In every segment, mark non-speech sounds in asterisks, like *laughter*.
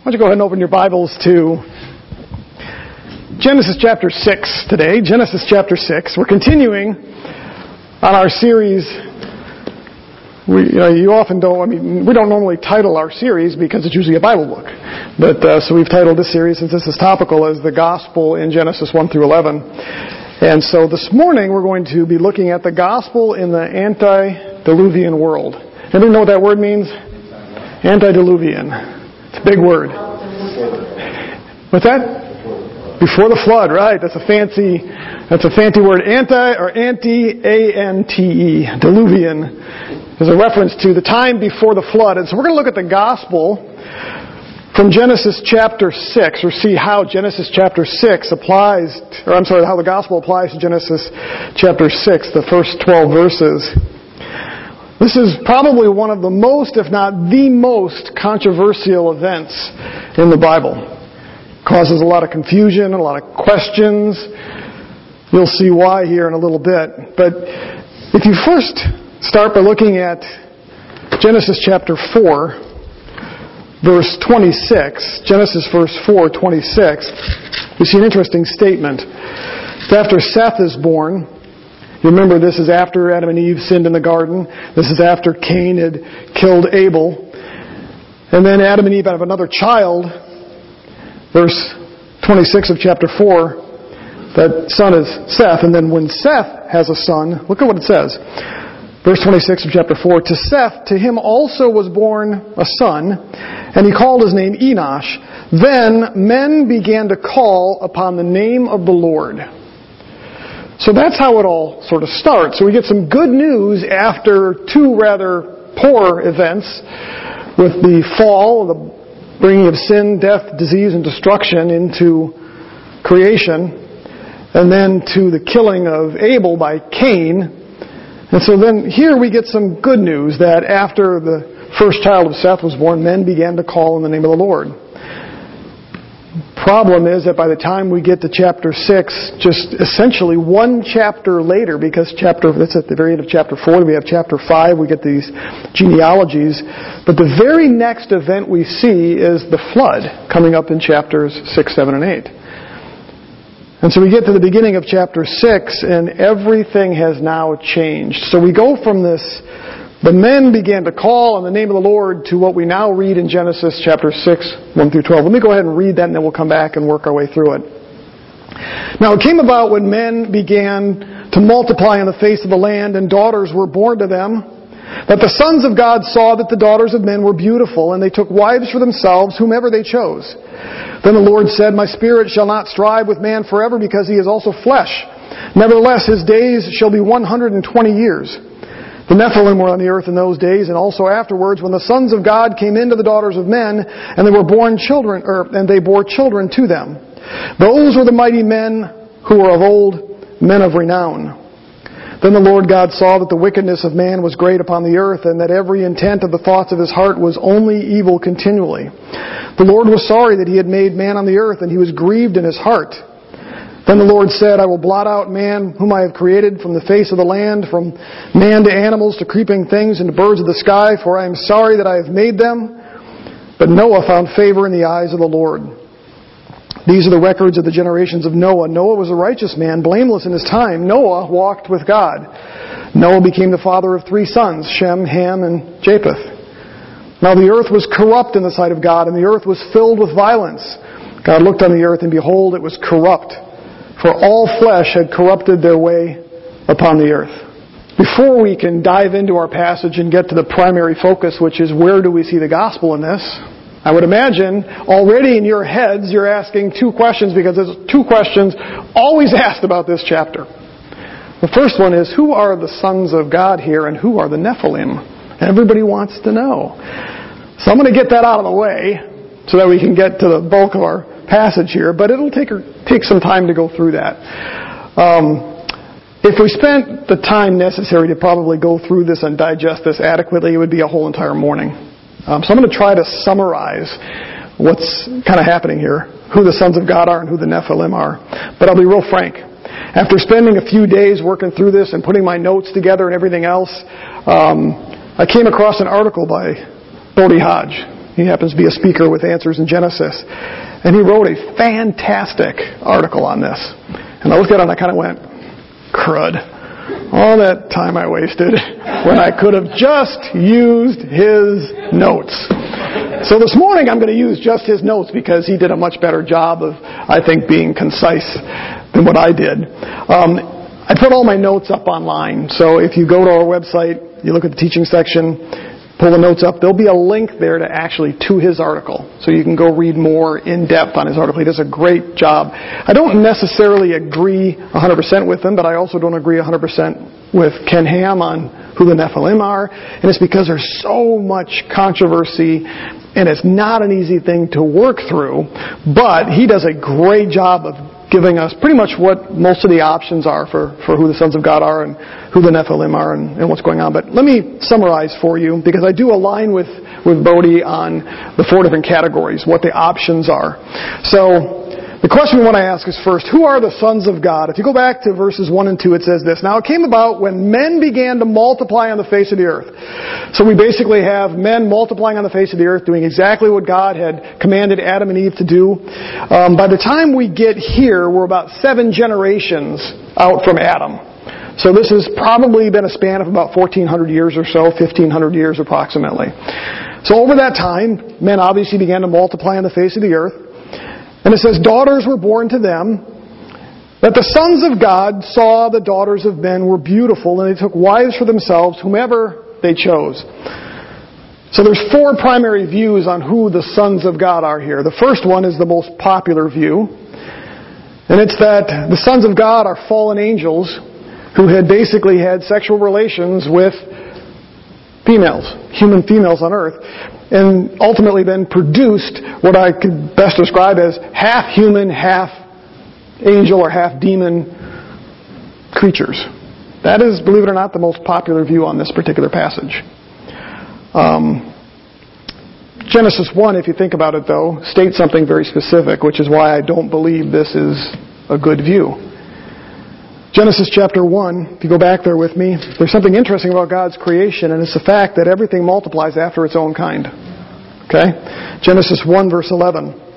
Why don't you go ahead and open your Bibles to Genesis chapter 6 today. Genesis chapter 6. We're continuing on our series. We, you, know, you often don't, I mean, we don't normally title our series because it's usually a Bible book. But, uh, so we've titled this series, since this is topical, as The Gospel in Genesis 1 through 11. And so this morning we're going to be looking at the Gospel in the antediluvian world. Anybody know what that word means? Antediluvian. It's a big word. What's that? Before the flood, right? That's a fancy, that's a fancy word. Anti or anti, A-N-T-E, diluvian, is a reference to the time before the flood. And so we're going to look at the gospel from Genesis chapter 6, or see how Genesis chapter 6 applies, or I'm sorry, how the gospel applies to Genesis chapter 6, the first 12 verses. This is probably one of the most, if not the most, controversial events in the Bible. Causes a lot of confusion, a lot of questions. You'll see why here in a little bit. But if you first start by looking at Genesis chapter 4, verse 26, Genesis verse 4, 26, you see an interesting statement. After Seth is born, remember this is after Adam and Eve sinned in the garden. This is after Cain had killed Abel. And then Adam and Eve have another child. Verse 26 of chapter 4. That son is Seth. And then when Seth has a son, look at what it says. Verse 26 of chapter 4. To Seth, to him also was born a son, and he called his name Enosh. Then men began to call upon the name of the Lord. So that's how it all sort of starts. So we get some good news after two rather poor events with the fall, the bringing of sin, death, disease, and destruction into creation, and then to the killing of Abel by Cain. And so then here we get some good news that after the first child of Seth was born, men began to call in the name of the Lord. Problem is that by the time we get to chapter 6, just essentially one chapter later, because chapter, that's at the very end of chapter 4, we have chapter 5, we get these genealogies, but the very next event we see is the flood coming up in chapters 6, 7, and 8. And so we get to the beginning of chapter 6, and everything has now changed. So we go from this the men began to call on the name of the Lord to what we now read in Genesis chapter 6, 1 through 12. Let me go ahead and read that and then we'll come back and work our way through it. Now it came about when men began to multiply on the face of the land and daughters were born to them, that the sons of God saw that the daughters of men were beautiful and they took wives for themselves whomever they chose. Then the Lord said, My spirit shall not strive with man forever because he is also flesh. Nevertheless, his days shall be 120 years. The Nephilim were on the earth in those days, and also afterwards, when the sons of God came into the daughters of men, and they were born children, or, and they bore children to them. Those were the mighty men who were of old, men of renown. Then the Lord God saw that the wickedness of man was great upon the earth, and that every intent of the thoughts of his heart was only evil continually. The Lord was sorry that he had made man on the earth, and he was grieved in his heart. Then the Lord said, I will blot out man whom I have created from the face of the land, from man to animals to creeping things and to birds of the sky, for I am sorry that I have made them. But Noah found favor in the eyes of the Lord. These are the records of the generations of Noah. Noah was a righteous man, blameless in his time. Noah walked with God. Noah became the father of three sons, Shem, Ham, and Japheth. Now the earth was corrupt in the sight of God, and the earth was filled with violence. God looked on the earth, and behold, it was corrupt for all flesh had corrupted their way upon the earth. Before we can dive into our passage and get to the primary focus, which is where do we see the gospel in this, I would imagine already in your heads you're asking two questions because there's two questions always *laughs* asked about this chapter. The first one is who are the sons of God here and who are the Nephilim? Everybody wants to know. So I'm going to get that out of the way so that we can get to the bulk of our passage here, but it'll take, take some time to go through that. Um, if we spent the time necessary to probably go through this and digest this adequately, it would be a whole entire morning. Um, so I'm going to try to summarize what's kind of happening here, who the sons of God are and who the Nephilim are. But I'll be real frank. After spending a few days working through this and putting my notes together and everything else, um, I came across an article by Bodie Hodge. He happens to be a speaker with Answers in Genesis. And he wrote a fantastic article on this. And I looked at it and I kind of went, crud. All that time I wasted when I could have just used his notes. So this morning I'm going to use just his notes because he did a much better job of, I think, being concise than what I did. Um, I put all my notes up online. So if you go to our website, you look at the teaching section, pull the notes up, there'll be a link there to actually to his article. So you can go read more in depth on his article. He does a great job. I don't necessarily agree 100% with him, but I also don't agree 100% with Ken Ham on who the Nephilim are. And it's because there's so much controversy and it's not an easy thing to work through, but he does a great job of giving us pretty much what most of the options are for, for who the sons of God are and who the Nephilim are and, and what's going on. But let me summarize for you because I do align with, with Bodie on the four different categories, what the options are. So, the question we want to ask is first, who are the sons of God? If you go back to verses 1 and 2, it says this. Now it came about when men began to multiply on the face of the earth. So we basically have men multiplying on the face of the earth, doing exactly what God had commanded Adam and Eve to do. Um, by the time we get here, we're about seven generations out from Adam. So this has probably been a span of about 1400 years or so, 1500 years approximately. So over that time, men obviously began to multiply on the face of the earth. And it says, daughters were born to them, that the sons of God saw the daughters of men were beautiful, and they took wives for themselves, whomever they chose. So there's four primary views on who the sons of God are here. The first one is the most popular view, and it's that the sons of God are fallen angels who had basically had sexual relations with females, human females on earth, and ultimately then produced what I could best describe as half human, half angel, or half demon creatures. That is, believe it or not, the most popular view on this particular passage. Um, Genesis 1, if you think about it though, states something very specific, which is why I don't believe this is a good view. Genesis chapter 1, if you go back there with me, there's something interesting about God's creation, and it's the fact that everything multiplies after its own kind. Okay? Genesis 1 verse 11.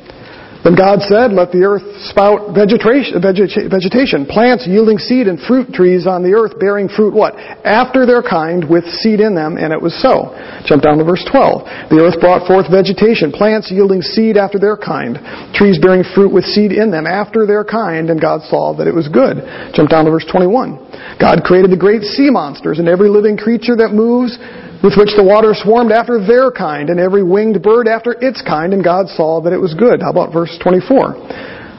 Then God said, Let the earth spout vegetation, plants yielding seed and fruit trees on the earth bearing fruit what? After their kind with seed in them, and it was so. Jump down to verse 12. The earth brought forth vegetation, plants yielding seed after their kind, trees bearing fruit with seed in them after their kind, and God saw that it was good. Jump down to verse 21. God created the great sea monsters and every living creature that moves with which the water swarmed after their kind, and every winged bird after its kind, and God saw that it was good. How about verse 24?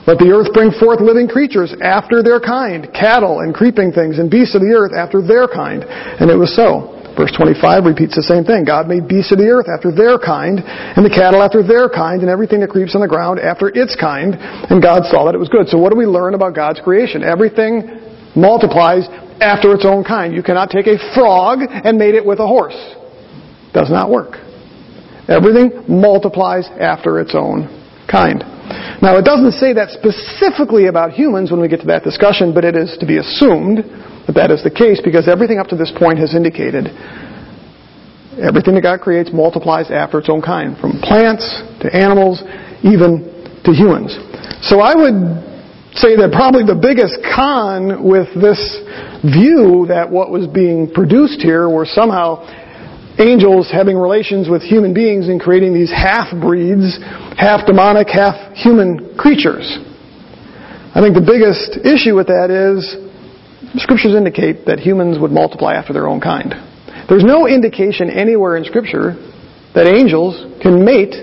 Let the earth bring forth living creatures after their kind, cattle and creeping things, and beasts of the earth after their kind. And it was so. Verse 25 repeats the same thing. God made beasts of the earth after their kind, and the cattle after their kind, and everything that creeps on the ground after its kind, and God saw that it was good. So what do we learn about God's creation? Everything multiplies after its own kind. You cannot take a frog and mate it with a horse. Does not work. Everything multiplies after its own kind. Now, it doesn't say that specifically about humans when we get to that discussion, but it is to be assumed that that is the case because everything up to this point has indicated everything that God creates multiplies after its own kind, from plants to animals, even to humans. So I would say that probably the biggest con with this view that what was being produced here were somehow angels having relations with human beings and creating these half breeds, half demonic, half human creatures. I think the biggest issue with that is scriptures indicate that humans would multiply after their own kind. There's no indication anywhere in scripture that angels can mate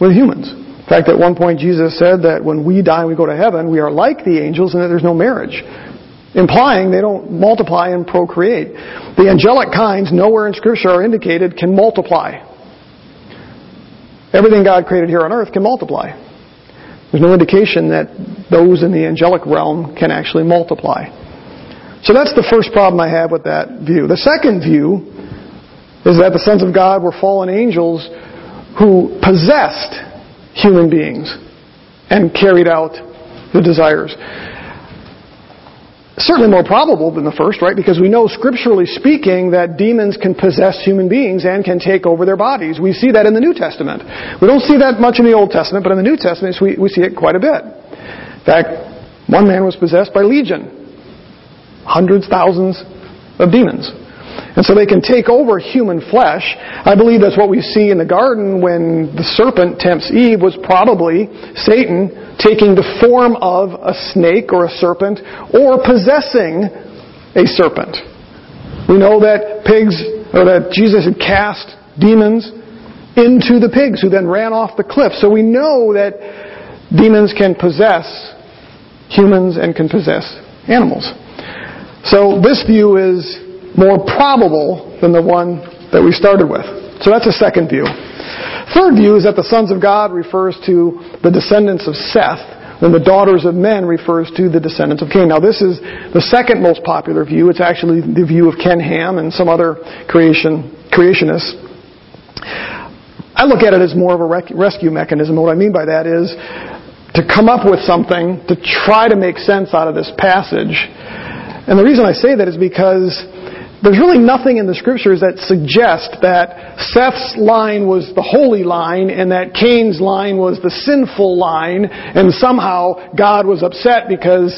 with humans. In fact, at one point Jesus said that when we die and we go to heaven, we are like the angels and that there's no marriage. Implying they don't multiply and procreate. The angelic kinds, nowhere in Scripture are indicated, can multiply. Everything God created here on earth can multiply. There's no indication that those in the angelic realm can actually multiply. So that's the first problem I have with that view. The second view is that the sons of God were fallen angels who possessed human beings and carried out the desires. certainly more probable than the first, right? Because we know scripturally speaking that demons can possess human beings and can take over their bodies. We see that in the New Testament. We don't see that much in the Old Testament, but in the New Testament we, we see it quite a bit. In fact, one man was possessed by legion. Hundreds, thousands of demons. And so they can take over human flesh. I believe that's what we see in the garden when the serpent tempts Eve was probably Satan taking the form of a snake or a serpent or possessing a serpent. We know that pigs, or that Jesus had cast demons into the pigs who then ran off the cliff. So we know that demons can possess humans and can possess animals. So this view is more probable than the one that we started with. So that's a second view. Third view is that the sons of God refers to the descendants of Seth, and the daughters of men refers to the descendants of Cain. Now this is the second most popular view. It's actually the view of Ken Ham and some other creation, creationists. I look at it as more of a rescue mechanism. What I mean by that is to come up with something to try to make sense out of this passage. And the reason I say that is because there's really nothing in the scriptures that suggest that Seth's line was the holy line and that Cain's line was the sinful line and somehow God was upset because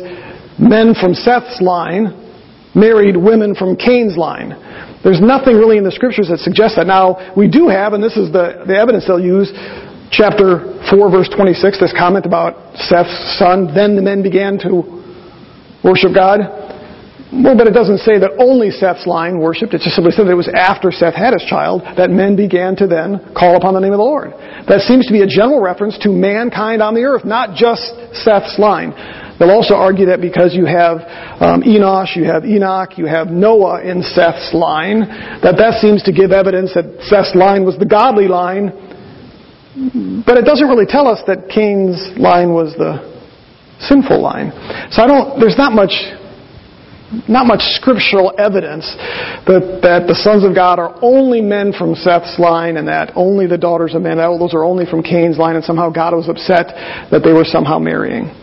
men from Seth's line married women from Cain's line. There's nothing really in the scriptures that suggests that. Now, we do have, and this is the, the evidence they'll use, chapter 4, verse 26, this comment about Seth's son, then the men began to worship God. Well, but it doesn't say that only Seth's line worshipped. It just simply said that it was after Seth had his child that men began to then call upon the name of the Lord. That seems to be a general reference to mankind on the earth, not just Seth's line. They'll also argue that because you have um, Enosh, you have Enoch, you have Noah in Seth's line, that that seems to give evidence that Seth's line was the godly line. But it doesn't really tell us that Cain's line was the sinful line. So I don't, there's not much not much scriptural evidence that, that the sons of God are only men from Seth's line and that only the daughters of men, those are only from Cain's line, and somehow God was upset that they were somehow marrying.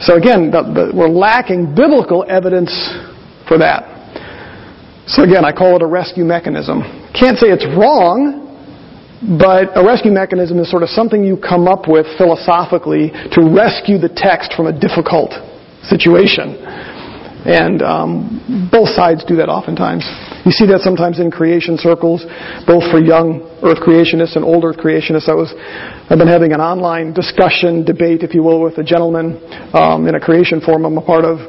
So again, the, the, we're lacking biblical evidence for that. So again, I call it a rescue mechanism. Can't say it's wrong, but a rescue mechanism is sort of something you come up with philosophically to rescue the text from a difficult situation. And um, both sides do that oftentimes. You see that sometimes in creation circles, both for young Earth creationists and old Earth creationists. I was, I've been having an online discussion, debate, if you will, with a gentleman um, in a creation forum I'm a part of.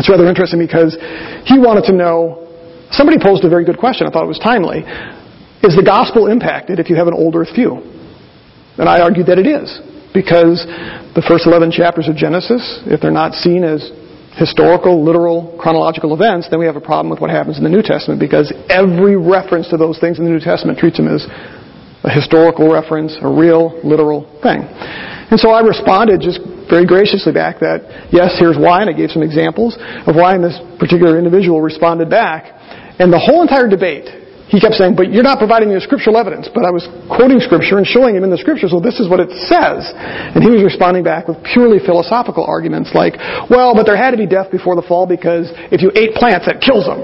It's rather interesting because he wanted to know. Somebody posed a very good question. I thought it was timely. Is the gospel impacted if you have an old Earth view? And I argued that it is because the first 11 chapters of Genesis, if they're not seen as historical, literal, chronological events, then we have a problem with what happens in the New Testament because every reference to those things in the New Testament treats them as a historical reference, a real, literal thing. And so I responded just very graciously back that, yes, here's why, and I gave some examples of why, and this particular individual responded back. And the whole entire debate he kept saying, but you're not providing me with scriptural evidence. But I was quoting scripture and showing him in the scriptures, well, this is what it says. And he was responding back with purely philosophical arguments like, well, but there had to be death before the fall because if you ate plants, that kills them.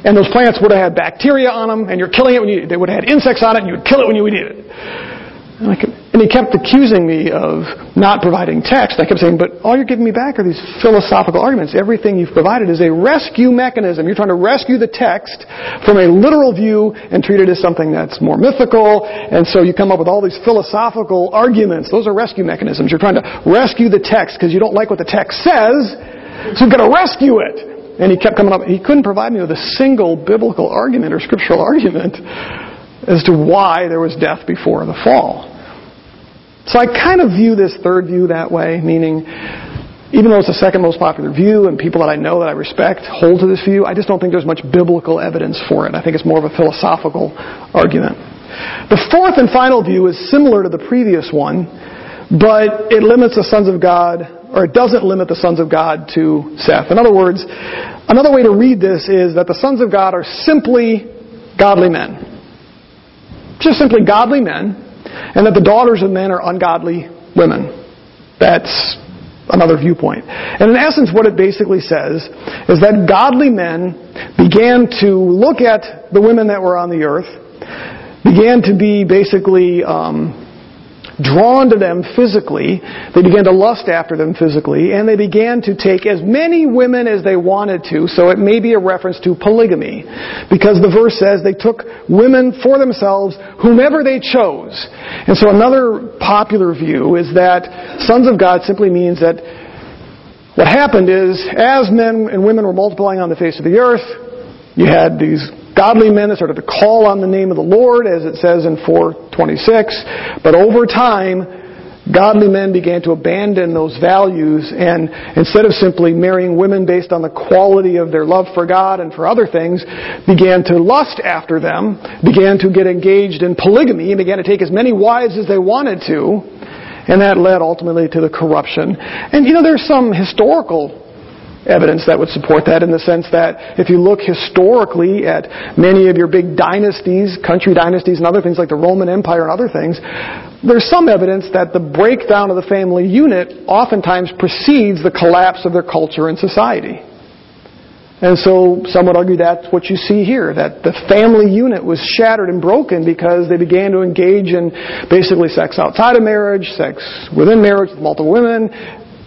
And those plants would have had bacteria on them, and you're killing it when you, they would have had insects on it, and you would kill it when you would eat it. And, kept, and, he kept accusing me of not providing text. I kept saying, but all you're giving me back are these philosophical arguments. Everything you've provided is a rescue mechanism. You're trying to rescue the text from a literal view and treat it as something that's more mythical. And so you come up with all these philosophical arguments. Those are rescue mechanisms. You're trying to rescue the text because you don't like what the text says. So you've got to rescue it. And he kept coming up. He couldn't provide me with a single biblical argument or scriptural *laughs* argument as to why there was death before the fall. So I kind of view this third view that way, meaning even though it's the second most popular view and people that I know that I respect hold to this view, I just don't think there's much biblical evidence for it. I think it's more of a philosophical argument. The fourth and final view is similar to the previous one, but it limits the sons of God, or it doesn't limit the sons of God to Seth. In other words, another way to read this is that the sons of God are simply godly men just simply godly men, and that the daughters of men are ungodly women. That's another viewpoint. And in essence, what it basically says is that godly men began to look at the women that were on the earth, began to be basically um, drawn to them physically. They began to lust after them physically, and they began to take as many women as they wanted to, so it may be a reference to polygamy. Because the verse says they took women for themselves, whomever they chose. And so another popular view is that sons of God simply means that what happened is, as men and women were multiplying on the face of the earth, you had these godly men that started to call on the name of the Lord, as it says in 426. But over time, godly men began to abandon those values and instead of simply marrying women based on the quality of their love for God and for other things, began to lust after them, began to get engaged in polygamy, and began to take as many wives as they wanted to, and that led ultimately to the corruption. And you know, there's some historical evidence that would support that in the sense that if you look historically at many of your big dynasties, country dynasties and other things like the Roman Empire and other things, there's some evidence that the breakdown of the family unit oftentimes precedes the collapse of their culture and society. And so some would argue that's what you see here, that the family unit was shattered and broken because they began to engage in basically sex outside of marriage, sex within marriage with multiple women,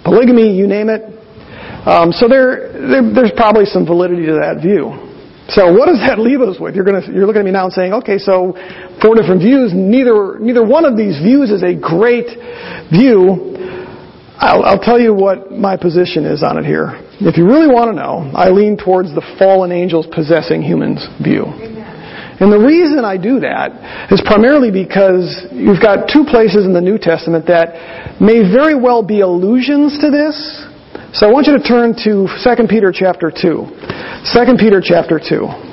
polygamy, you name it. Um, so there, there, there's probably some validity to that view. So what does that leave us with? You're, gonna, you're looking at me now and saying, okay, so four different views. Neither, neither one of these views is a great view. I'll, I'll tell you what my position is on it here. If you really want to know, I lean towards the fallen angels possessing humans view. And the reason I do that is primarily because you've got two places in the New Testament that may very well be allusions to this, so I want you to turn to 2 Peter chapter 2. 2 Peter chapter 2.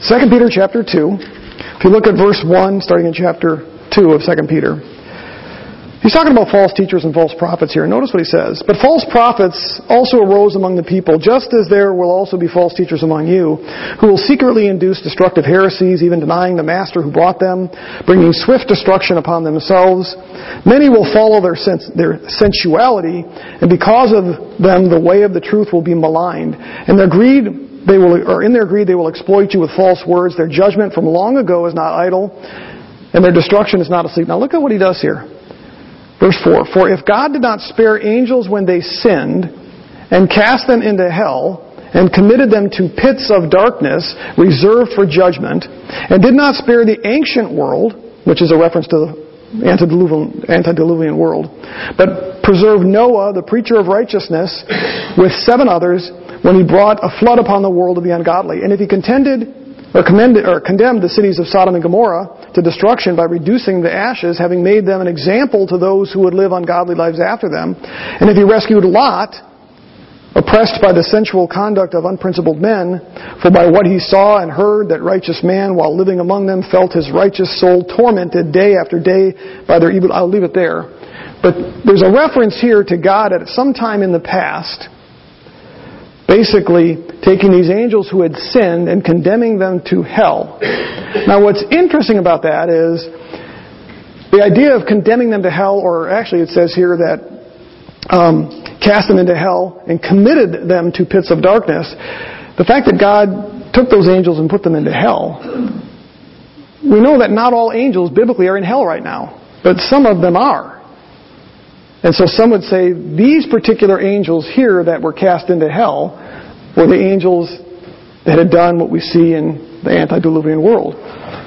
Second Peter chapter 2. If you look at verse 1, starting in chapter 2 of 2 Peter. He's talking about false teachers and false prophets here. Notice what he says. But false prophets also arose among the people, just as there will also be false teachers among you, who will secretly induce destructive heresies, even denying the master who brought them, bringing swift destruction upon themselves. Many will follow their, sens- their sensuality, and because of them the way of the truth will be maligned. And their greed they will, or in their greed, they will exploit you with false words. Their judgment from long ago is not idle, and their destruction is not asleep. Now look at what he does here. Verse 4 For if God did not spare angels when they sinned, and cast them into hell, and committed them to pits of darkness reserved for judgment, and did not spare the ancient world, which is a reference to the antediluvian, antediluvian world, but preserved Noah, the preacher of righteousness, with seven others, when he brought a flood upon the world of the ungodly. And if he contended or, or condemned the cities of Sodom and Gomorrah to destruction by reducing the ashes, having made them an example to those who would live ungodly lives after them. And if he rescued Lot, oppressed by the sensual conduct of unprincipled men, for by what he saw and heard that righteous man, while living among them, felt his righteous soul tormented day after day by their evil. I'll leave it there. But there's a reference here to God at some time in the past basically taking these angels who had sinned and condemning them to hell. Now, what's interesting about that is the idea of condemning them to hell, or actually it says here that um, cast them into hell and committed them to pits of darkness. The fact that God took those angels and put them into hell, we know that not all angels biblically are in hell right now, but some of them are. And so some would say these particular angels here that were cast into hell were the angels that had done what we see in the antediluvian world.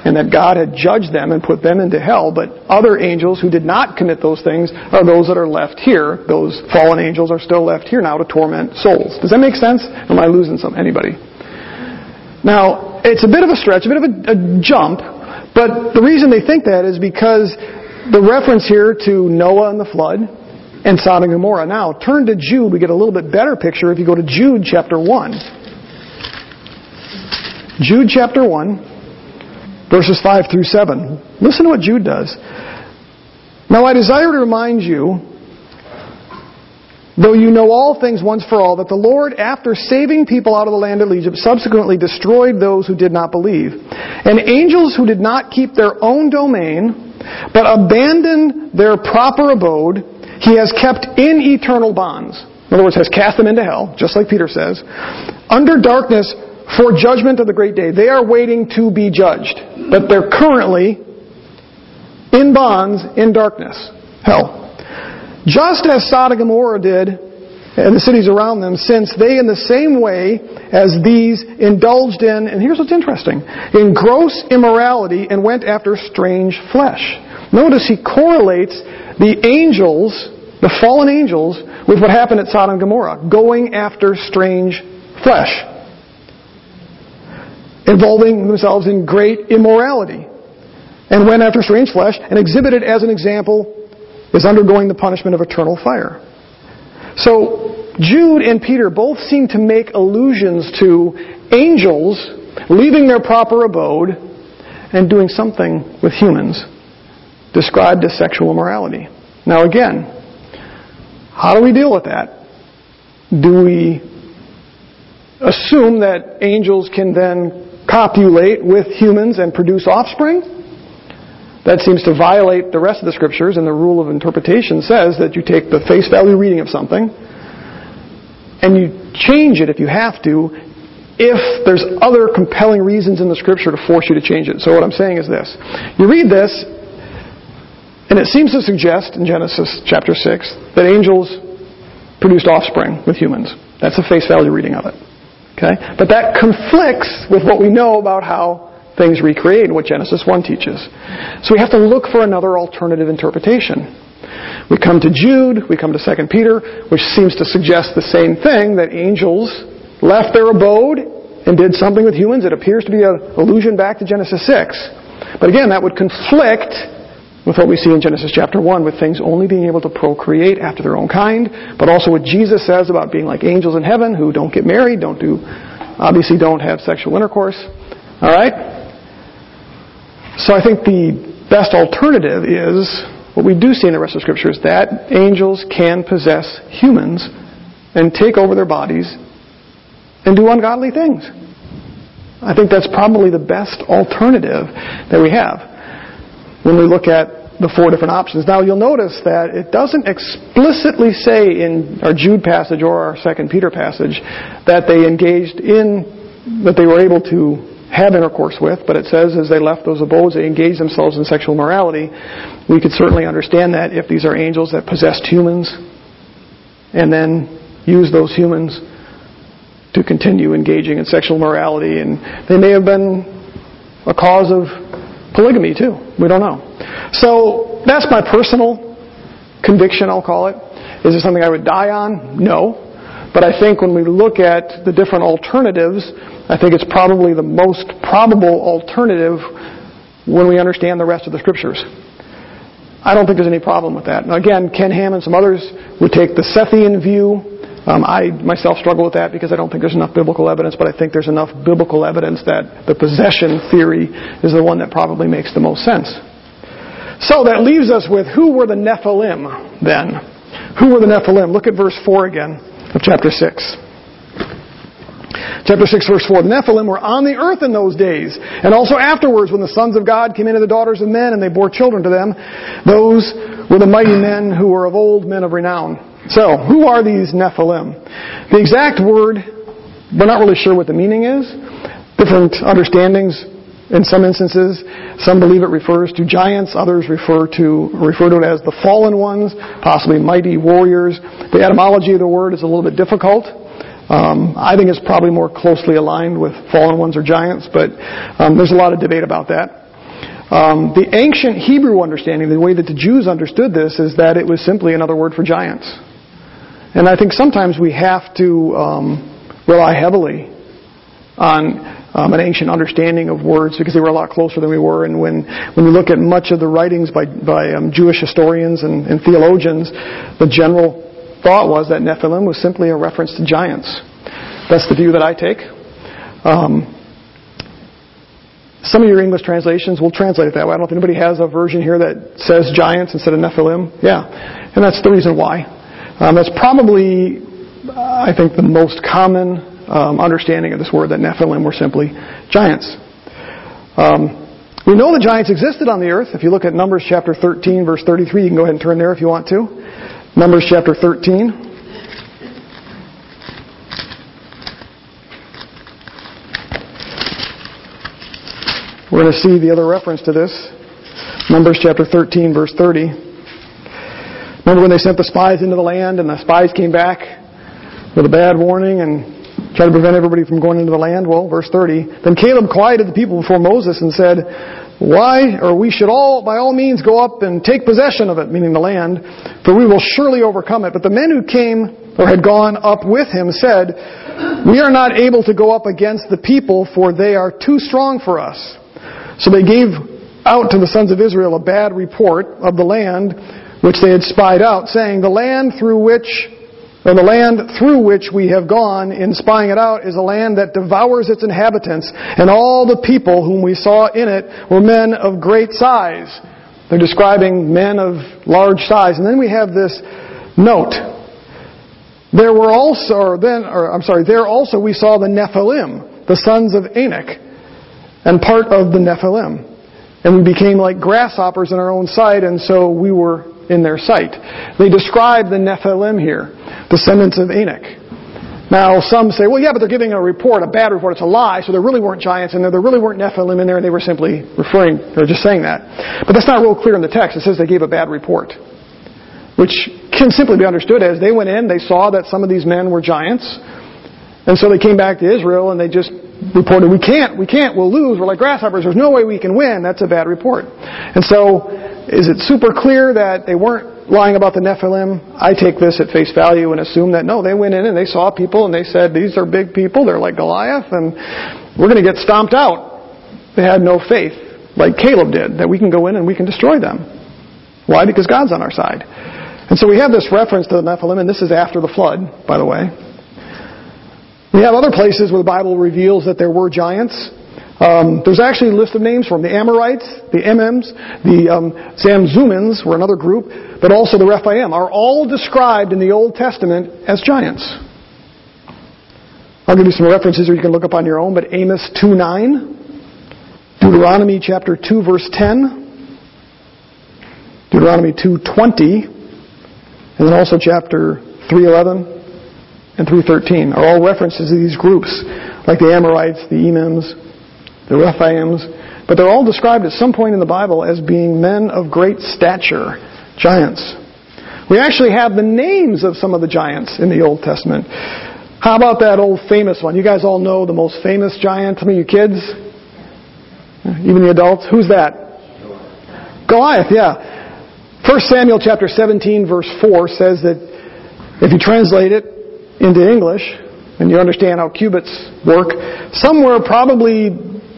And that God had judged them and put them into hell, but other angels who did not commit those things are those that are left here. Those fallen angels are still left here now to torment souls. Does that make sense? Am I losing some anybody? Now, it's a bit of a stretch, a bit of a, a jump, but the reason they think that is because the reference here to Noah and the flood, and Sodom and Gomorrah. Now, turn to Jude. We get a little bit better picture if you go to Jude chapter 1. Jude chapter 1, verses 5 through 7. Listen to what Jude does. Now, I desire to remind you though you know all things once for all, that the Lord, after saving people out of the land of Egypt, subsequently destroyed those who did not believe. And angels who did not keep their own domain, but abandoned their proper abode, he has kept in eternal bonds. In other words, has cast them into hell, just like Peter says, under darkness for judgment of the great day. They are waiting to be judged, but they're currently in bonds in darkness, hell. Just as Sodom and Gomorrah did and the cities around them, since they in the same way as these indulged in, and here's what's interesting, in gross immorality and went after strange flesh. Notice he correlates the angels, the fallen angels, with what happened at Sodom and Gomorrah, going after strange flesh, involving themselves in great immorality, and went after strange flesh and exhibited as an example is undergoing the punishment of eternal fire. So, Jude and Peter both seem to make allusions to angels leaving their proper abode and doing something with humans, described as sexual immorality. Now again, how do we deal with that? Do we assume that angels can then copulate with humans and produce offspring? That seems to violate the rest of the scriptures, and the rule of interpretation says that you take the face value reading of something and you change it if you have to, if there's other compelling reasons in the scripture to force you to change it. So what I'm saying is this. You read this, and it seems to suggest in Genesis chapter 6 that angels produced offspring with humans. That's a face value reading of it. Okay? But that conflicts with what we know about how things recreate and what Genesis 1 teaches. So we have to look for another alternative interpretation. We come to Jude, we come to 2 Peter, which seems to suggest the same thing, that angels left their abode and did something with humans. It appears to be an allusion back to Genesis 6. But again, that would conflict with what we see in Genesis chapter 1 with things only being able to procreate after their own kind, but also what Jesus says about being like angels in heaven who don't get married, don't do, obviously don't have sexual intercourse. Alright? So I think the best alternative is what we do see in the rest of Scripture is that angels can possess humans and take over their bodies and do ungodly things. I think that's probably the best alternative that we have when we look at the four different options. Now you'll notice that it doesn't explicitly say in our Jude passage or our second Peter passage that they engaged in, that they were able to have intercourse with, but it says as they left those abodes, they engaged themselves in sexual morality. We could certainly understand that if these are angels that possessed humans and then use those humans to continue engaging in sexual morality, and they may have been a cause of polygamy too. We don't know. So that's my personal conviction, I'll call it. Is it something I would die on? No. But I think when we look at the different alternatives, I think it's probably the most probable alternative when we understand the rest of the scriptures. I don't think there's any problem with that. Now again, Ken Ham and some others would take the Sethian view. Um, I myself struggle with that because I don't think there's enough biblical evidence, but I think there's enough biblical evidence that the possession theory is the one that probably makes the most sense. So that leaves us with who were the Nephilim then? Who were the Nephilim? Look at verse 4 again of chapter 6. Chapter 6 verse 4, the Nephilim were on the earth in those days, and also afterwards when the sons of God came into the daughters of men and they bore children to them. Those were the mighty men who were of old, men of renown. So, who are these Nephilim? The exact word, we're not really sure what the meaning is. Different understandings in some instances. Some believe it refers to giants, others refer to refer to it as the fallen ones, possibly mighty warriors. The etymology of the word is a little bit difficult. Um, I think it's probably more closely aligned with fallen ones or giants, but um, there's a lot of debate about that. Um, the ancient Hebrew understanding, the way that the Jews understood this, is that it was simply another word for giants. And I think sometimes we have to um, rely heavily on um, an ancient understanding of words because they were a lot closer than we were. And when, when we look at much of the writings by, by um, Jewish historians and, and theologians, the general thought was that Nephilim was simply a reference to giants. That's the view that I take. Um, some of your English translations will translate it that way. I don't know if anybody has a version here that says giants instead of Nephilim. Yeah. And that's the reason why. Um, that's probably, I think, the most common um, understanding of this word that Nephilim were simply giants. Um, we know the giants existed on the earth. If you look at Numbers chapter 13, verse 33, you can go ahead and turn there if you want to. Numbers chapter 13. We're going to see the other reference to this. Numbers chapter 13, verse 30. Remember when they sent the spies into the land and the spies came back with a bad warning and Try to prevent everybody from going into the land? Well, verse 30. Then Caleb quieted the people before Moses and said, Why, or we should all, by all means, go up and take possession of it, meaning the land, for we will surely overcome it. But the men who came, or had gone up with him, said, We are not able to go up against the people, for they are too strong for us. So they gave out to the sons of Israel a bad report of the land which they had spied out, saying, The land through which and the land through which we have gone in spying it out is a land that devours its inhabitants, and all the people whom we saw in it were men of great size. They're describing men of large size. And then we have this note. There were also, or then, or I'm sorry, there also we saw the Nephilim, the sons of Anak, and part of the Nephilim. And we became like grasshoppers in our own sight, and so we were in their sight. They describe the Nephilim here, descendants of Enoch. Now, some say, well, yeah, but they're giving a report, a bad report. It's a lie, so there really weren't giants in there. There really weren't Nephilim in there, and they were simply referring, they're just saying that. But that's not real clear in the text. It says they gave a bad report, which can simply be understood as they went in, they saw that some of these men were giants, and so they came back to Israel and they just reported, we can't, we can't, we'll lose, we're like grasshoppers, there's no way we can win. That's a bad report. And so, is it super clear that they weren't lying about the Nephilim? I take this at face value and assume that no, they went in and they saw people and they said, these are big people, they're like Goliath, and we're going to get stomped out. They had no faith, like Caleb did, that we can go in and we can destroy them. Why? Because God's on our side. And so we have this reference to the Nephilim, and this is after the flood, by the way. We have other places where the Bible reveals that there were giants. Um, there's actually a list of names them. The Amorites, the Emims, the um, Zamzummins were another group, but also the Rephaim are all described in the Old Testament as giants. I'll give you some references or you can look up on your own, but Amos 2.9, Deuteronomy chapter 2 verse 10, Deuteronomy 2.20, and then also chapter 3.11, and 3.13 are all references to these groups, like the Amorites, the Emims, the Rephaims, but they're all described at some point in the Bible as being men of great stature, giants. We actually have the names of some of the giants in the Old Testament. How about that old famous one? You guys all know the most famous giant. Some of you kids, even the adults. Who's that? Goliath, yeah. 1 Samuel chapter 17 verse 4 says that if you translate it, into English, and you understand how cubits work, somewhere probably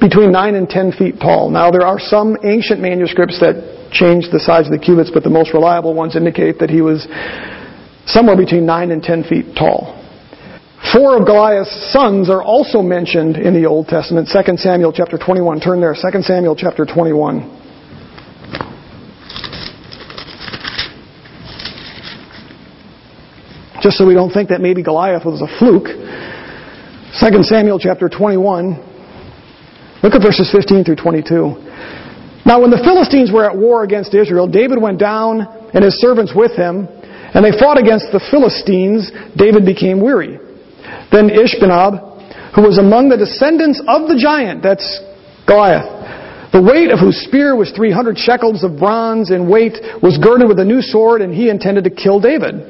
between 9 and 10 feet tall. Now, there are some ancient manuscripts that change the size of the cubits, but the most reliable ones indicate that he was somewhere between 9 and 10 feet tall. Four of Goliath's sons are also mentioned in the Old Testament. 2 Samuel chapter 21. Turn there. 2 Samuel chapter 21. just so we don't think that maybe Goliath was a fluke. 2 Samuel chapter 21. Look at verses 15 through 22. Now when the Philistines were at war against Israel, David went down and his servants with him, and they fought against the Philistines. David became weary. Then Ishbosheth, who was among the descendants of the giant, that's Goliath, the weight of whose spear was 300 shekels of bronze in weight, was girded with a new sword, and he intended to kill David.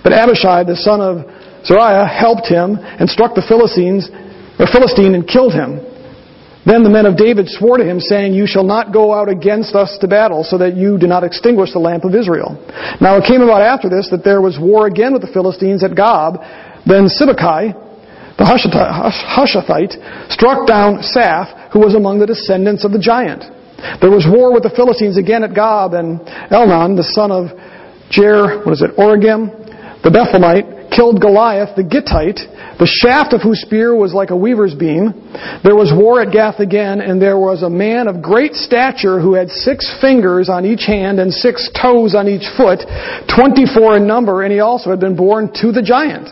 But Abishai, the son of Zeruiah, helped him and struck the Philistines, or Philistine and killed him. Then the men of David swore to him, saying, You shall not go out against us to battle, so that you do not extinguish the lamp of Israel. Now it came about after this that there was war again with the Philistines at Gob. Then Sibbecai, the Hushathite, struck down Saph, who was among the descendants of the giant. There was war with the Philistines again at Gob, and Elhanan, the son of Jer, what is it, Origim, the Bethlehemite, killed Goliath the Gittite, the shaft of whose spear was like a weaver's beam. There was war at Gath again, and there was a man of great stature who had six fingers on each hand and six toes on each foot, twenty-four in number, and he also had been born to the giant.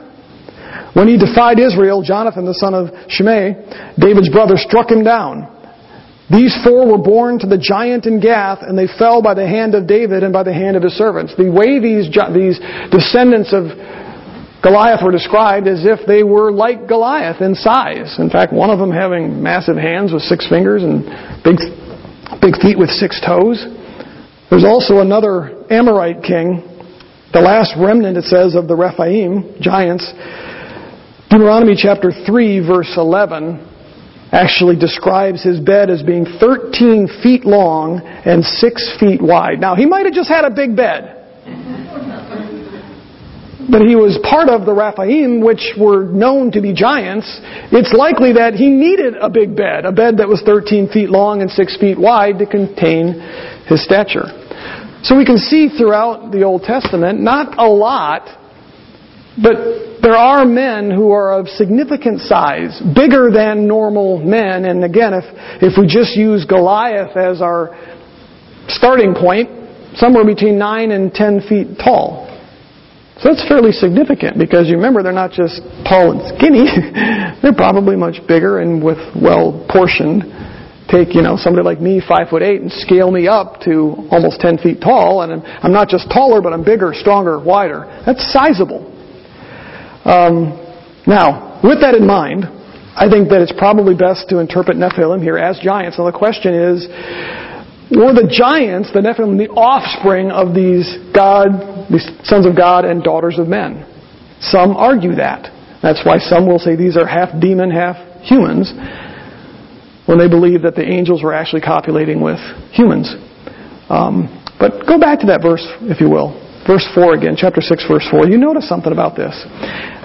When he defied Israel, Jonathan, the son of Shimei, David's brother, struck him down. These four were born to the giant in Gath, and they fell by the hand of David and by the hand of his servants. The way these, these descendants of Goliath were described as if they were like Goliath in size. In fact, one of them having massive hands with six fingers and big, big feet with six toes. There's also another Amorite king, the last remnant, it says, of the Rephaim, giants. Deuteronomy chapter 3, verse 11 actually describes his bed as being 13 feet long and 6 feet wide. Now, he might have just had a big bed. But he was part of the Rephaim, which were known to be giants. It's likely that he needed a big bed, a bed that was 13 feet long and 6 feet wide to contain his stature. So we can see throughout the Old Testament, not a lot, but there are men who are of significant size, bigger than normal men. And again, if, if we just use Goliath as our starting point, somewhere between 9 and 10 feet tall. So that's fairly significant because you remember they're not just tall and skinny, *laughs* they're probably much bigger and with well portioned. Take, you know, somebody like me, five foot eight, and scale me up to almost 10 feet tall, and I'm, I'm not just taller, but I'm bigger, stronger, wider. That's sizable. Um, now, with that in mind, I think that it's probably best to interpret Nephilim here as giants. And the question is, were the giants, the Nephilim, the offspring of these God, these sons of God and daughters of men? Some argue that. That's why some will say these are half demon, half humans, when they believe that the angels were actually copulating with humans. Um, but go back to that verse, if you will. Verse 4 again, chapter 6, verse 4. You notice something about this.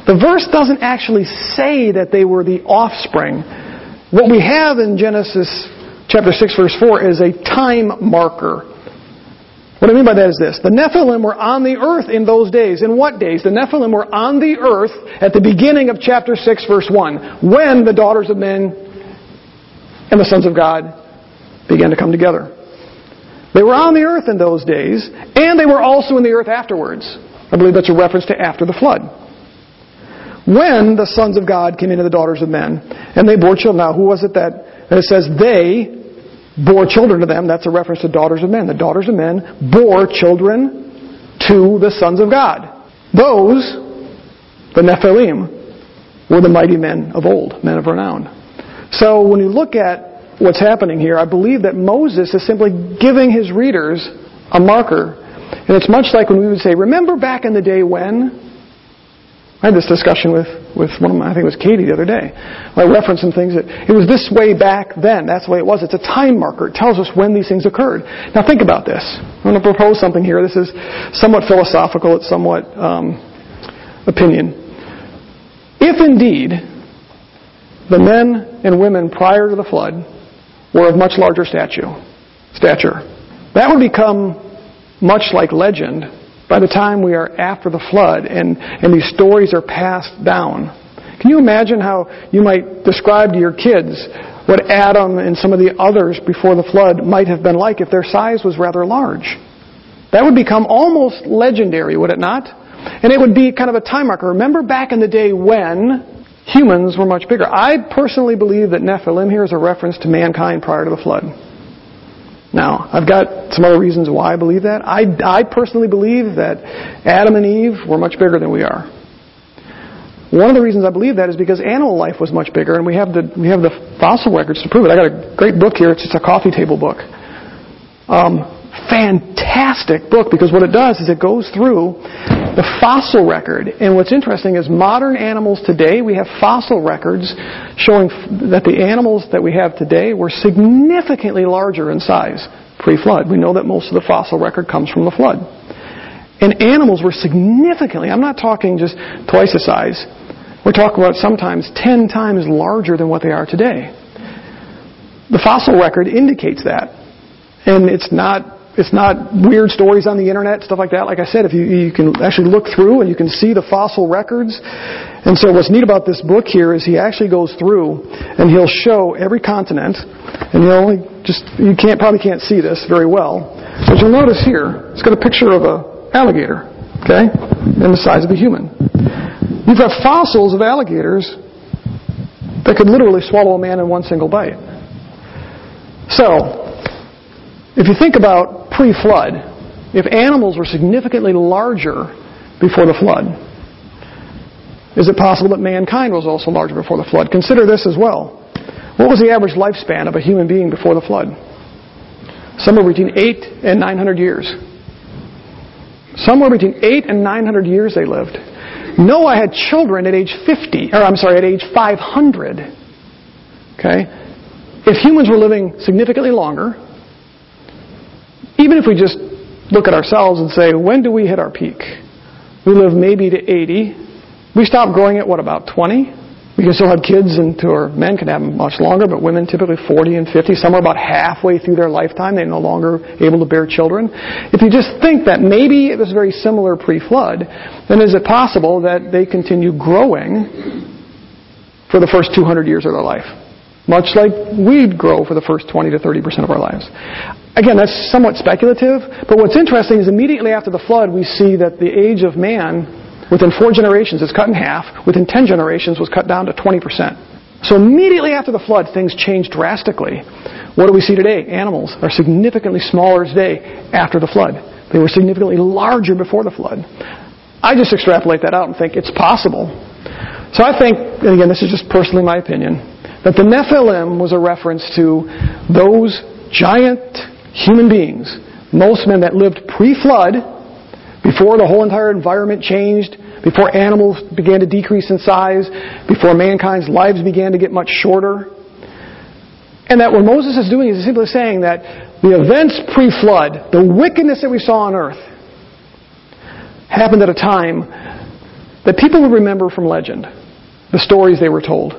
The verse doesn't actually say that they were the offspring. What we have in Genesis chapter 6, verse 4 is a time marker. What I mean by that is this. The Nephilim were on the earth in those days. In what days? The Nephilim were on the earth at the beginning of chapter 6, verse 1, when the daughters of men and the sons of God began to come together. They were on the earth in those days, and they were also in the earth afterwards. I believe that's a reference to after the flood. When the sons of God came into the daughters of men, and they bore children. Now, who was it that, and it says they bore children to them? That's a reference to daughters of men. The daughters of men bore children to the sons of God. Those, the Nephilim, were the mighty men of old, men of renown. So when you look at what's happening here, I believe that Moses is simply giving his readers a marker. And it's much like when we would say, remember back in the day when? I had this discussion with, with one of my, I think it was Katie the other day. I referenced some things that, it was this way back then. That's the way it was. It's a time marker. It tells us when these things occurred. Now think about this. I'm going to propose something here. This is somewhat philosophical. It's somewhat um, opinion. If indeed the men and women prior to the flood were of much larger stature. Stature. That would become much like legend by the time we are after the flood and, and these stories are passed down. Can you imagine how you might describe to your kids what Adam and some of the others before the flood might have been like if their size was rather large? That would become almost legendary, would it not? And it would be kind of a time marker. Remember back in the day when humans were much bigger. I personally believe that Nephilim here is a reference to mankind prior to the flood. Now, I've got some other reasons why I believe that. I, I personally believe that Adam and Eve were much bigger than we are. One of the reasons I believe that is because animal life was much bigger, and we have the we have the fossil records to prove it. I got a great book here. It's just a coffee table book. Um, fantastic book because what it does is it goes through the fossil record. And what's interesting is modern animals today, we have fossil records showing that the animals that we have today were significantly larger in size pre-flood. We know that most of the fossil record comes from the flood. And animals were significantly, I'm not talking just twice the size, we're talking about sometimes 10 times larger than what they are today. The fossil record indicates that. And it's not it's not weird stories on the internet, stuff like that. Like I said, if you, you can actually look through and you can see the fossil records. And so what's neat about this book here is he actually goes through and he'll show every continent. And you only just, you can't, probably can't see this very well. But you'll notice here, it's got a picture of a alligator, okay? And the size of a human. You've got fossils of alligators that could literally swallow a man in one single bite. So, if you think about pre-flood, if animals were significantly larger before the flood, is it possible that mankind was also larger before the flood? Consider this as well. What was the average lifespan of a human being before the flood? Somewhere between 8 and 900 years. Somewhere between 8 and 900 years they lived. Noah had children at age 50, or I'm sorry, at age 500. Okay? If humans were living significantly longer, even if we just look at ourselves and say, when do we hit our peak? We live maybe to 80. We stop growing at what, about 20? We can still have kids until our men can have them much longer, but women typically 40 and 50, somewhere about halfway through their lifetime, they're no longer able to bear children. If you just think that maybe it was very similar pre-flood, then is it possible that they continue growing for the first 200 years of their life? Much like we'd grow for the first 20 to 30% of our lives. Again, that's somewhat speculative, but what's interesting is immediately after the flood, we see that the age of man Within four generations, is cut in half. Within ten generations, was cut down to 20%. So immediately after the flood, things changed drastically. What do we see today? Animals are significantly smaller today after the flood. They were significantly larger before the flood. I just extrapolate that out and think it's possible. So I think, and again, this is just personally my opinion, that the Nephilim was a reference to those giant human beings, most men that lived pre-flood, before the whole entire environment changed, before animals began to decrease in size, before mankind's lives began to get much shorter. And that what Moses is doing is simply saying that the events pre-flood, the wickedness that we saw on earth, happened at a time that people would remember from legend, the stories they were told.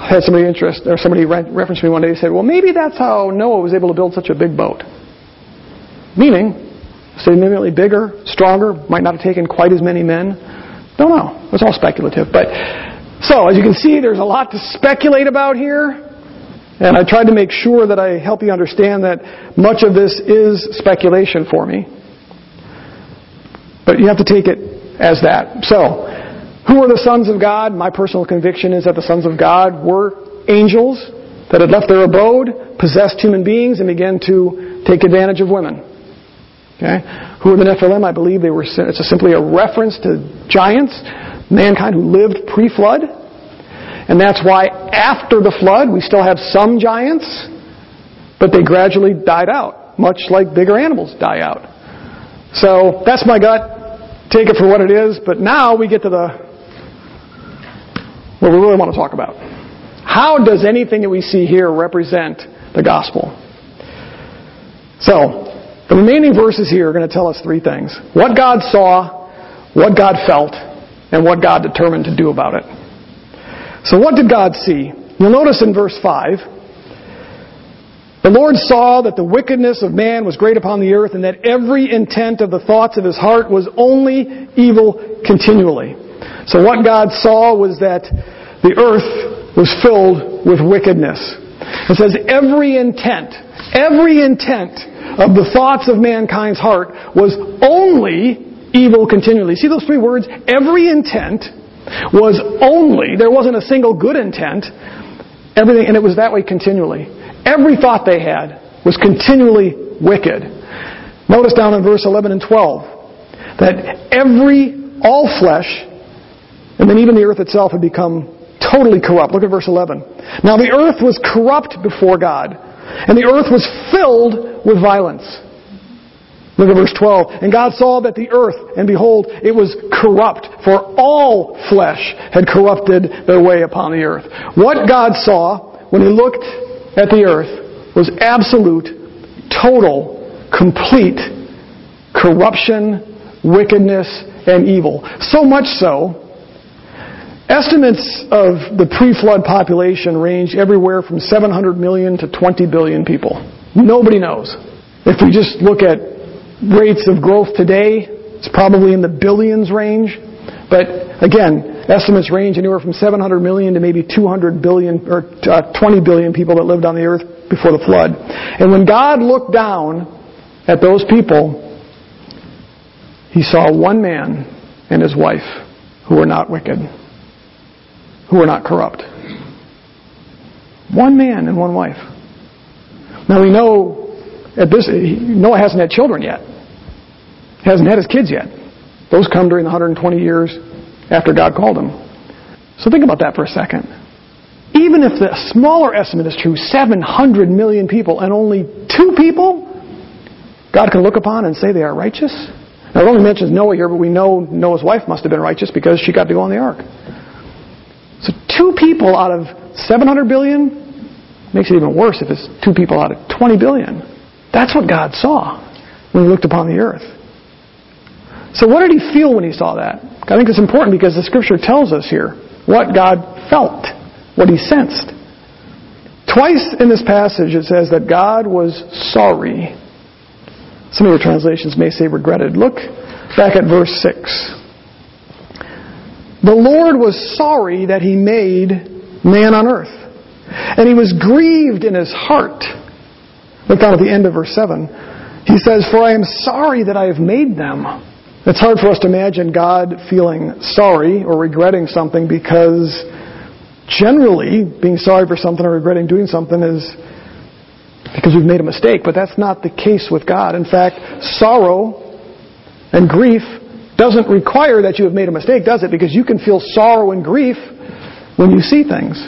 I had somebody interest, or somebody referenced me one day. He said, "Well, maybe that's how Noah was able to build such a big boat." Meaning, significantly bigger, stronger, might not have taken quite as many men. Don't know. It's all speculative. But so, as you can see, there's a lot to speculate about here. And I tried to make sure that I help you understand that much of this is speculation for me. But you have to take it as that. So, who are the sons of God? My personal conviction is that the sons of God were angels that had left their abode, possessed human beings, and began to take advantage of women. Okay? Who are the Nephilim? I believe they were, it's simply a reference to giants, mankind who lived pre-flood. And that's why after the flood, we still have some giants, but they gradually died out, much like bigger animals die out. So that's my gut. Take it for what it is. But now we get to the, what we really want to talk about. How does anything that we see here represent the gospel? So, the remaining verses here are going to tell us three things. What God saw, what God felt, and what God determined to do about it. So what did God see? You'll notice in verse 5, the Lord saw that the wickedness of man was great upon the earth and that every intent of the thoughts of his heart was only evil continually. So what God saw was that the earth was filled with wickedness. It says every intent, every intent of the thoughts of mankind's heart was only evil continually. See those three words? Every intent was only, there wasn't a single good intent, everything, and it was that way continually. Every thought they had was continually wicked. Notice down in verse 11 and 12 that every, all flesh, and then even the earth itself had become totally corrupt. Look at verse 11. Now the earth was corrupt before God and the earth was filled with violence. Look at verse 12. And God saw that the earth, and behold, it was corrupt, for all flesh had corrupted their way upon the earth. What God saw when He looked at the earth was absolute, total, complete corruption, wickedness, and evil. So much so Estimates of the pre-flood population range everywhere from 700 million to 20 billion people. Nobody knows. If we just look at rates of growth today, it's probably in the billions range. But again, estimates range anywhere from 700 million to maybe 200 billion or uh, 20 billion people that lived on the earth before the flood. And when God looked down at those people, he saw one man and his wife who were not wicked, who are not corrupt. One man and one wife. Now we know at this Noah hasn't had children yet. Hasn't had his kids yet. Those come during the 120 years after God called him. So think about that for a second. Even if the smaller estimate is true, 700 million people and only two people God can look upon and say they are righteous? Now, it only mentions Noah here, but we know Noah's wife must have been righteous because she got to go on the ark. Two people out of 700 billion makes it even worse if it's two people out of 20 billion. That's what God saw when he looked upon the earth. So what did he feel when he saw that? I think it's important because the scripture tells us here what God felt, what he sensed. Twice in this passage it says that God was sorry some of your translations may say regretted. Look back at verse 6. The Lord was sorry that he made man on earth. And he was grieved in his heart. Look down at the end of verse 7. He says, For I am sorry that I have made them. It's hard for us to imagine God feeling sorry or regretting something because generally being sorry for something or regretting doing something is because we've made a mistake, but that's not the case with God. In fact, sorrow and grief doesn't require that you have made a mistake, does it? Because you can feel sorrow and grief when you see things.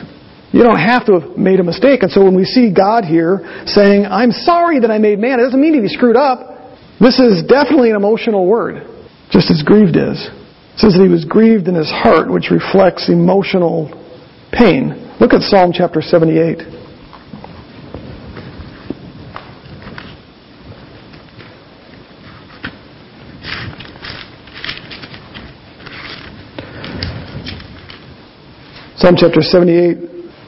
You don't have to have made a mistake. And so when we see God here saying, I'm sorry that I made man, it doesn't mean he screwed up. This is definitely an emotional word, just as grieved is. It says that he was grieved in his heart, which reflects emotional pain. Look at Psalm chapter 78. Psalm chapter 78,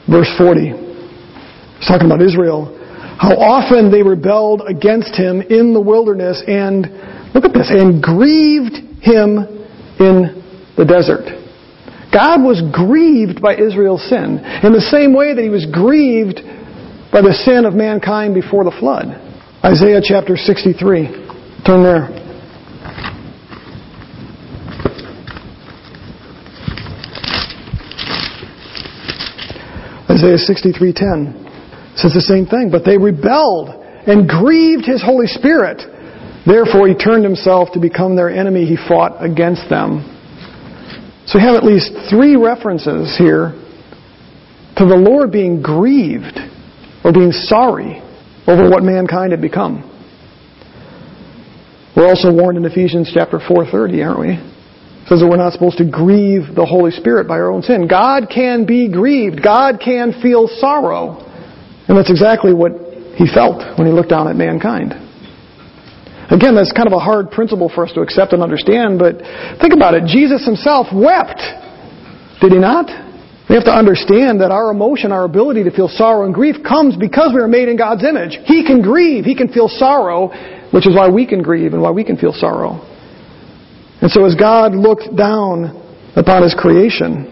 verse 40. He's talking about Israel. How often they rebelled against him in the wilderness and, look at this, and grieved him in the desert. God was grieved by Israel's sin in the same way that he was grieved by the sin of mankind before the flood. Isaiah chapter 63. Turn there. Isaiah 63:10 says the same thing, but they rebelled and grieved his Holy Spirit. Therefore he turned himself to become their enemy. He fought against them. So we have at least three references here to the Lord being grieved or being sorry over what mankind had become. We're also warned in Ephesians chapter 4:30, aren't we? Says that we're not supposed to grieve the Holy Spirit by our own sin. God can be grieved. God can feel sorrow. And that's exactly what he felt when he looked down at mankind. Again, that's kind of a hard principle for us to accept and understand, but think about it. Jesus himself wept. Did he not? We have to understand that our emotion, our ability to feel sorrow and grief comes because we are made in God's image. He can grieve. He can feel sorrow, which is why we can grieve and why we can feel sorrow. And so as God looked down upon his creation,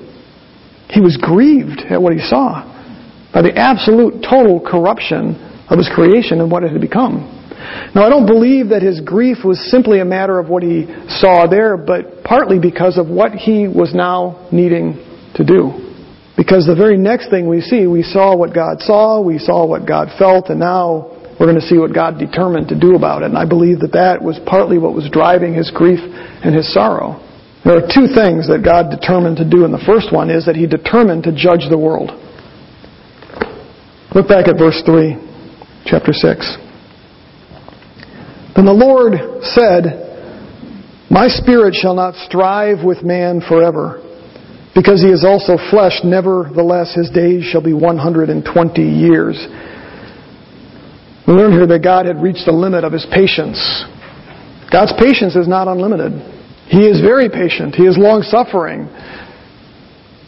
he was grieved at what he saw by the absolute total corruption of his creation and what it had become. Now, I don't believe that his grief was simply a matter of what he saw there, but partly because of what he was now needing to do. Because the very next thing we see, we saw what God saw, we saw what God felt, and now we're going to see what God determined to do about it. And I believe that that was partly what was driving his grief and his sorrow. There are two things that God determined to do, and the first one is that he determined to judge the world. Look back at verse 3, chapter 6. Then the Lord said, My spirit shall not strive with man forever, because he is also flesh, nevertheless his days shall be 120 years. We learn here that God had reached the limit of his patience. God's patience is not unlimited. He is very patient. He is long suffering.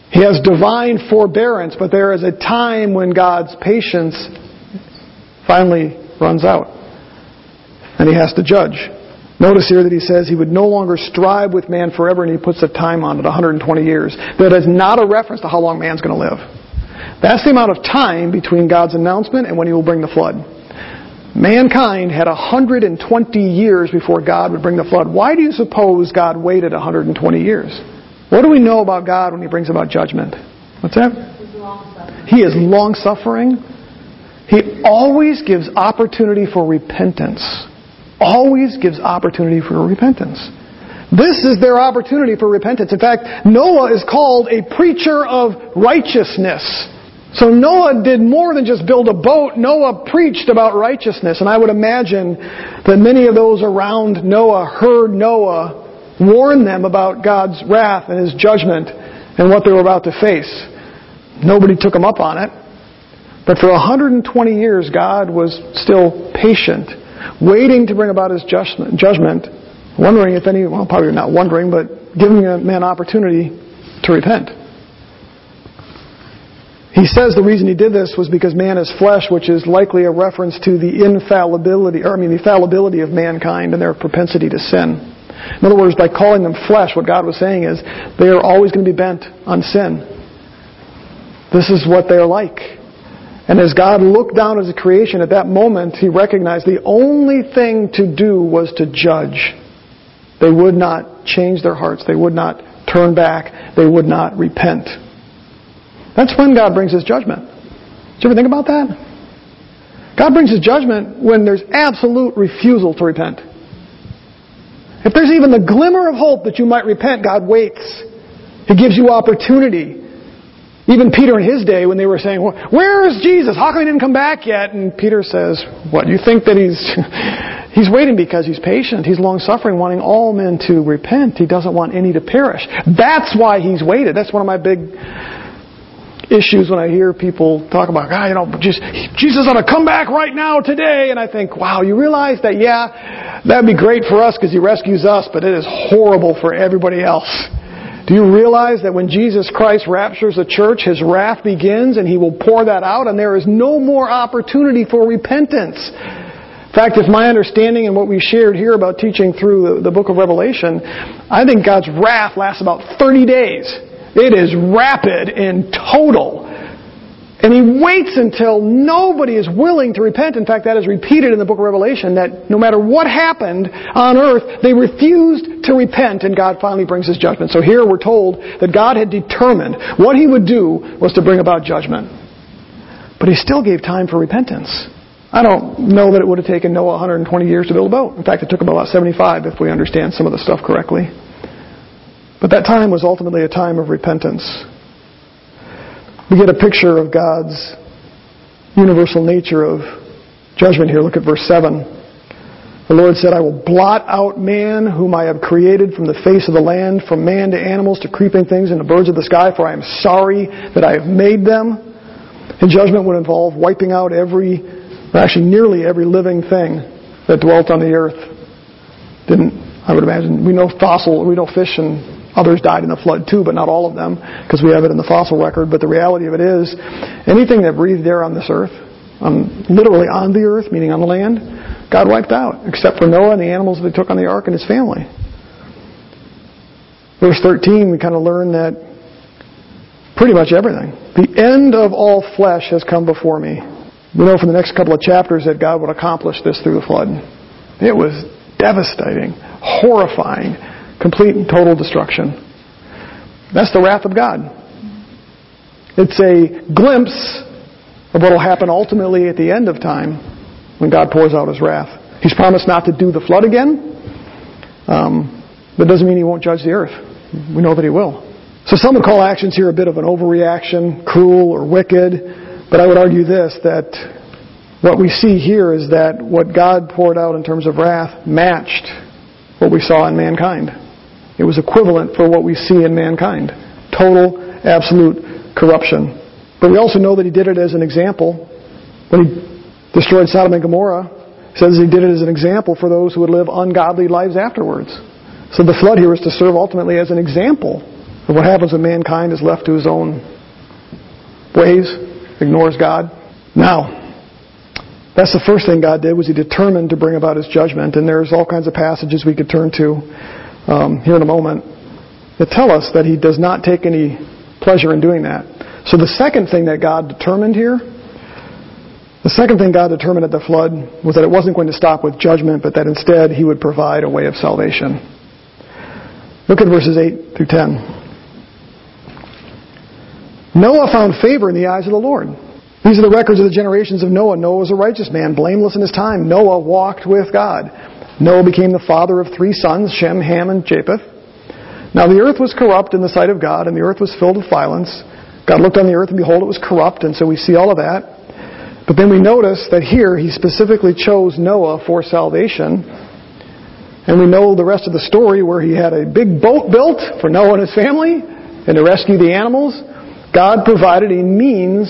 He has divine forbearance, but there is a time when God's patience finally runs out. and he has to judge. Notice here that he says he would no longer strive with man forever, and he puts a time on it, 120 years. That is not a reference to how long man's going to live. That's the amount of time between God's announcement and when he will bring the flood. Mankind had 120 years before God would bring the flood. Why do you suppose God waited 120 years? What do we know about God when he brings about judgment? What's that? He is long suffering. He always gives opportunity for repentance always gives opportunity for repentance. This is their opportunity for repentance. In fact, Noah is called a preacher of righteousness. So Noah did more than just build a boat. Noah preached about righteousness. And I would imagine that many of those around Noah heard Noah warn them about God's wrath and his judgment and what they were about to face. Nobody took him up on it. But for 120 years, God was still patient waiting to bring about his judgment, wondering if any, well, probably not wondering, but giving a man opportunity to repent. He says the reason he did this was because man is flesh, which is likely a reference to the infallibility, or I mean the fallibility of mankind and their propensity to sin. In other words, by calling them flesh, what God was saying is they are always going to be bent on sin. This is what they are like. And as God looked down at His creation at that moment, He recognized the only thing to do was to judge. They would not change their hearts. They would not turn back. They would not repent. That's when God brings His judgment. Did you ever think about that? God brings His judgment when there's absolute refusal to repent. If there's even the glimmer of hope that you might repent, God waits. He gives you opportunity. Even Peter in his day, when they were saying, Where is Jesus? How come he didn't come back yet? And Peter says, What? Do you think that he's, *laughs* he's waiting because he's patient. He's long suffering, wanting all men to repent. He doesn't want any to perish. That's why he's waited. That's one of my big issues when I hear people talk about, God, you know, just, Jesus ought to come back right now today. And I think, wow, you realize that, yeah, that'd be great for us because he rescues us, but it is horrible for everybody else. Do you realize that when Jesus Christ raptures the church, His wrath begins and He will pour that out and there is no more opportunity for repentance? In fact, if my understanding and what we shared here about teaching through the, the book of Revelation, I think God's wrath lasts about 30 days. It is rapid and total. And he waits until nobody is willing to repent. In fact, that is repeated in the book of Revelation that no matter what happened on earth, they refused to repent and God finally brings his judgment. So here we're told that God had determined what he would do was to bring about judgment. But he still gave time for repentance. I don't know that it would have taken Noah 120 years to build a boat. In fact, it took him about 75 if we understand some of the stuff correctly. But that time was ultimately a time of repentance we get a picture of God's universal nature of judgment here. Look at verse 7. The Lord said, I will blot out man whom I have created from the face of the land, from man to animals to creeping things and the birds of the sky, for I am sorry that I have made them. And judgment would involve wiping out every, or actually nearly every living thing that dwelt on the earth. Didn't, I would imagine, we know fossil, we know fish and Others died in the flood too, but not all of them, because we have it in the fossil record. But the reality of it is, anything that breathed air on this earth, literally on the earth, meaning on the land, God wiped out, except for Noah and the animals that he took on the ark and his family. Verse 13, we kind of learn that pretty much everything. The end of all flesh has come before me. We know from the next couple of chapters that God would accomplish this through the flood. It was devastating, horrifying complete and total destruction. That's the wrath of God. It's a glimpse of what will happen ultimately at the end of time when God pours out His wrath. He's promised not to do the flood again, um, but doesn't mean He won't judge the earth. We know that He will. So some would call actions here a bit of an overreaction, cruel or wicked, but I would argue this, that what we see here is that what God poured out in terms of wrath matched what we saw in mankind. It was equivalent for what we see in mankind. Total, absolute corruption. But we also know that he did it as an example. When he destroyed Sodom and Gomorrah, he says he did it as an example for those who would live ungodly lives afterwards. So the flood here is to serve ultimately as an example of what happens when mankind is left to his own ways, ignores God. Now, That's the first thing God did was He determined to bring about His judgment. And there's all kinds of passages we could turn to um, here in a moment that tell us that He does not take any pleasure in doing that. So the second thing that God determined here, the second thing God determined at the flood was that it wasn't going to stop with judgment, but that instead He would provide a way of salvation. Look at verses 8 through 10. Noah found favor in the eyes of the Lord. These are the records of the generations of Noah. Noah was a righteous man, blameless in his time. Noah walked with God. Noah became the father of three sons, Shem, Ham, and Japheth. Now the earth was corrupt in the sight of God, and the earth was filled with violence. God looked on the earth, and behold, it was corrupt, and so we see all of that. But then we notice that here he specifically chose Noah for salvation. And we know the rest of the story where he had a big boat built for Noah and his family and to rescue the animals. God provided a means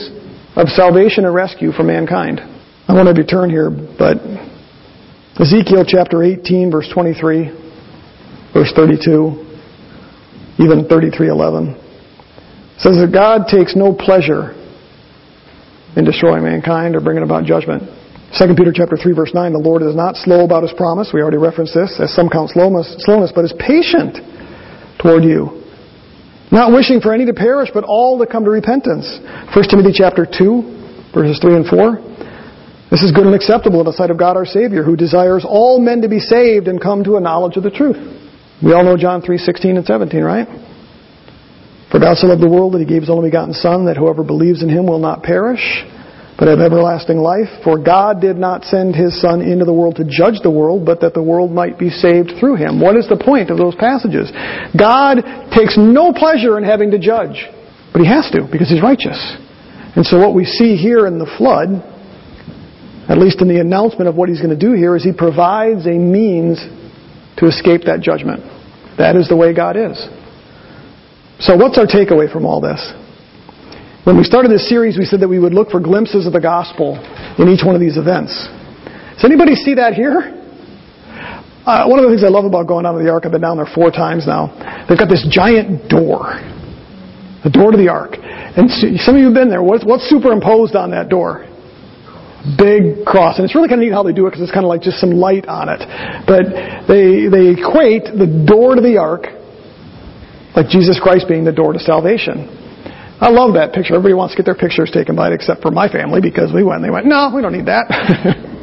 of salvation and rescue for mankind. I want to return here, but Ezekiel chapter 18, verse 23, verse 32, even 33:11 says that God takes no pleasure in destroying mankind or bringing about judgment. 2 Peter chapter 3 verse 9, the Lord is not slow about his promise. We already referenced this, as some count slowness, slowness but is patient toward you, not wishing for any to perish, but all to come to repentance. 1 Timothy chapter 2, verses 3 and 4. This is good and acceptable in the sight of God our Savior, who desires all men to be saved and come to a knowledge of the truth. We all know John 3, 16 and 17, right? For God so loved the world that he gave his only begotten Son, that whoever believes in him will not perish, but have everlasting life. For God did not send his Son into the world to judge the world, but that the world might be saved through him. What is the point of those passages? God takes no pleasure in having to judge, but he has to, because he's righteous. And so what we see here in the flood, at least in the announcement of what he's going to do here, is he provides a means to escape that judgment. That is the way God is. So what's our takeaway from all this? When we started this series, we said that we would look for glimpses of the gospel in each one of these events. Does anybody see that here? Uh, one of the things I love about going down to the ark, I've been down there four times now. They've got this giant door, the door to the ark. And some of you have been there. What's, what's superimposed on that door? Big cross. And it's really kind of neat how they do it because it's kind of like just some light on it. But they, they equate the door to the ark like Jesus Christ being the door to salvation. I love that picture. Everybody wants to get their pictures taken by it except for my family because we went they went, no, we don't need that. *laughs*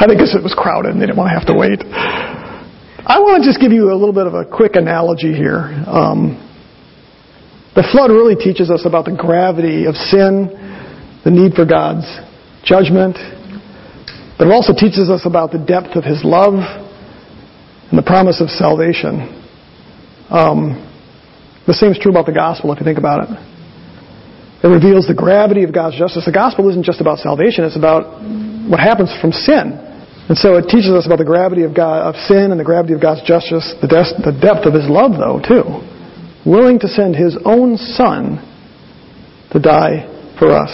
I think because it was crowded and they didn't want to have to wait. I want to just give you a little bit of a quick analogy here. Um, the flood really teaches us about the gravity of sin, the need for God's judgment, but it also teaches us about the depth of His love and the promise of salvation. Um, the same is true about the gospel if you think about it. It reveals the gravity of God's justice. The gospel isn't just about salvation, it's about what happens from sin. And so it teaches us about the gravity of, God, of sin and the gravity of God's justice, the, de- the depth of His love, though, too. Willing to send His own Son to die for us.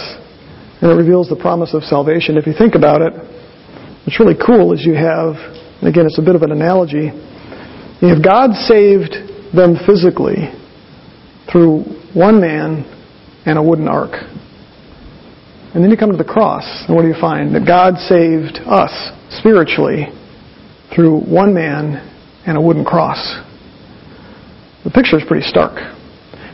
And it reveals the promise of salvation. If you think about it, what's really cool is you have, again, it's a bit of an analogy. Have God saved them physically through one man and a wooden ark. And then you come to the cross, and what do you find? That God saved us spiritually through one man and a wooden cross. The picture is pretty stark.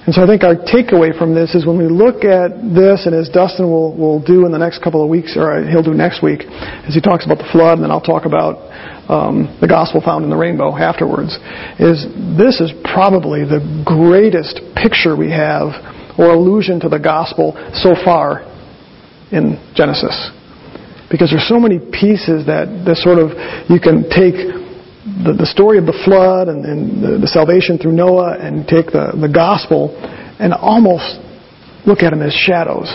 And so I think our takeaway from this is when we look at this, and as Dustin will, will do in the next couple of weeks, or he'll do next week, as he talks about the flood, and then I'll talk about um, the gospel found in the rainbow afterwards, is this is probably the greatest picture we have or allusion to the gospel so far in Genesis. Because there's so many pieces that, that sort of you can take the, the story of the flood and, and the, the salvation through Noah and take the, the gospel and almost look at them as shadows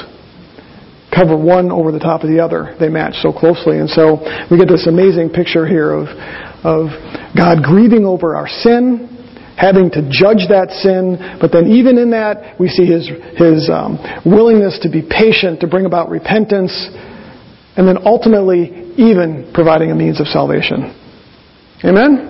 cover one over the top of the other. They match so closely. And so we get this amazing picture here of, of God grieving over our sin, having to judge that sin, but then even in that, we see His, his um, willingness to be patient, to bring about repentance, and then ultimately even providing a means of salvation. Amen?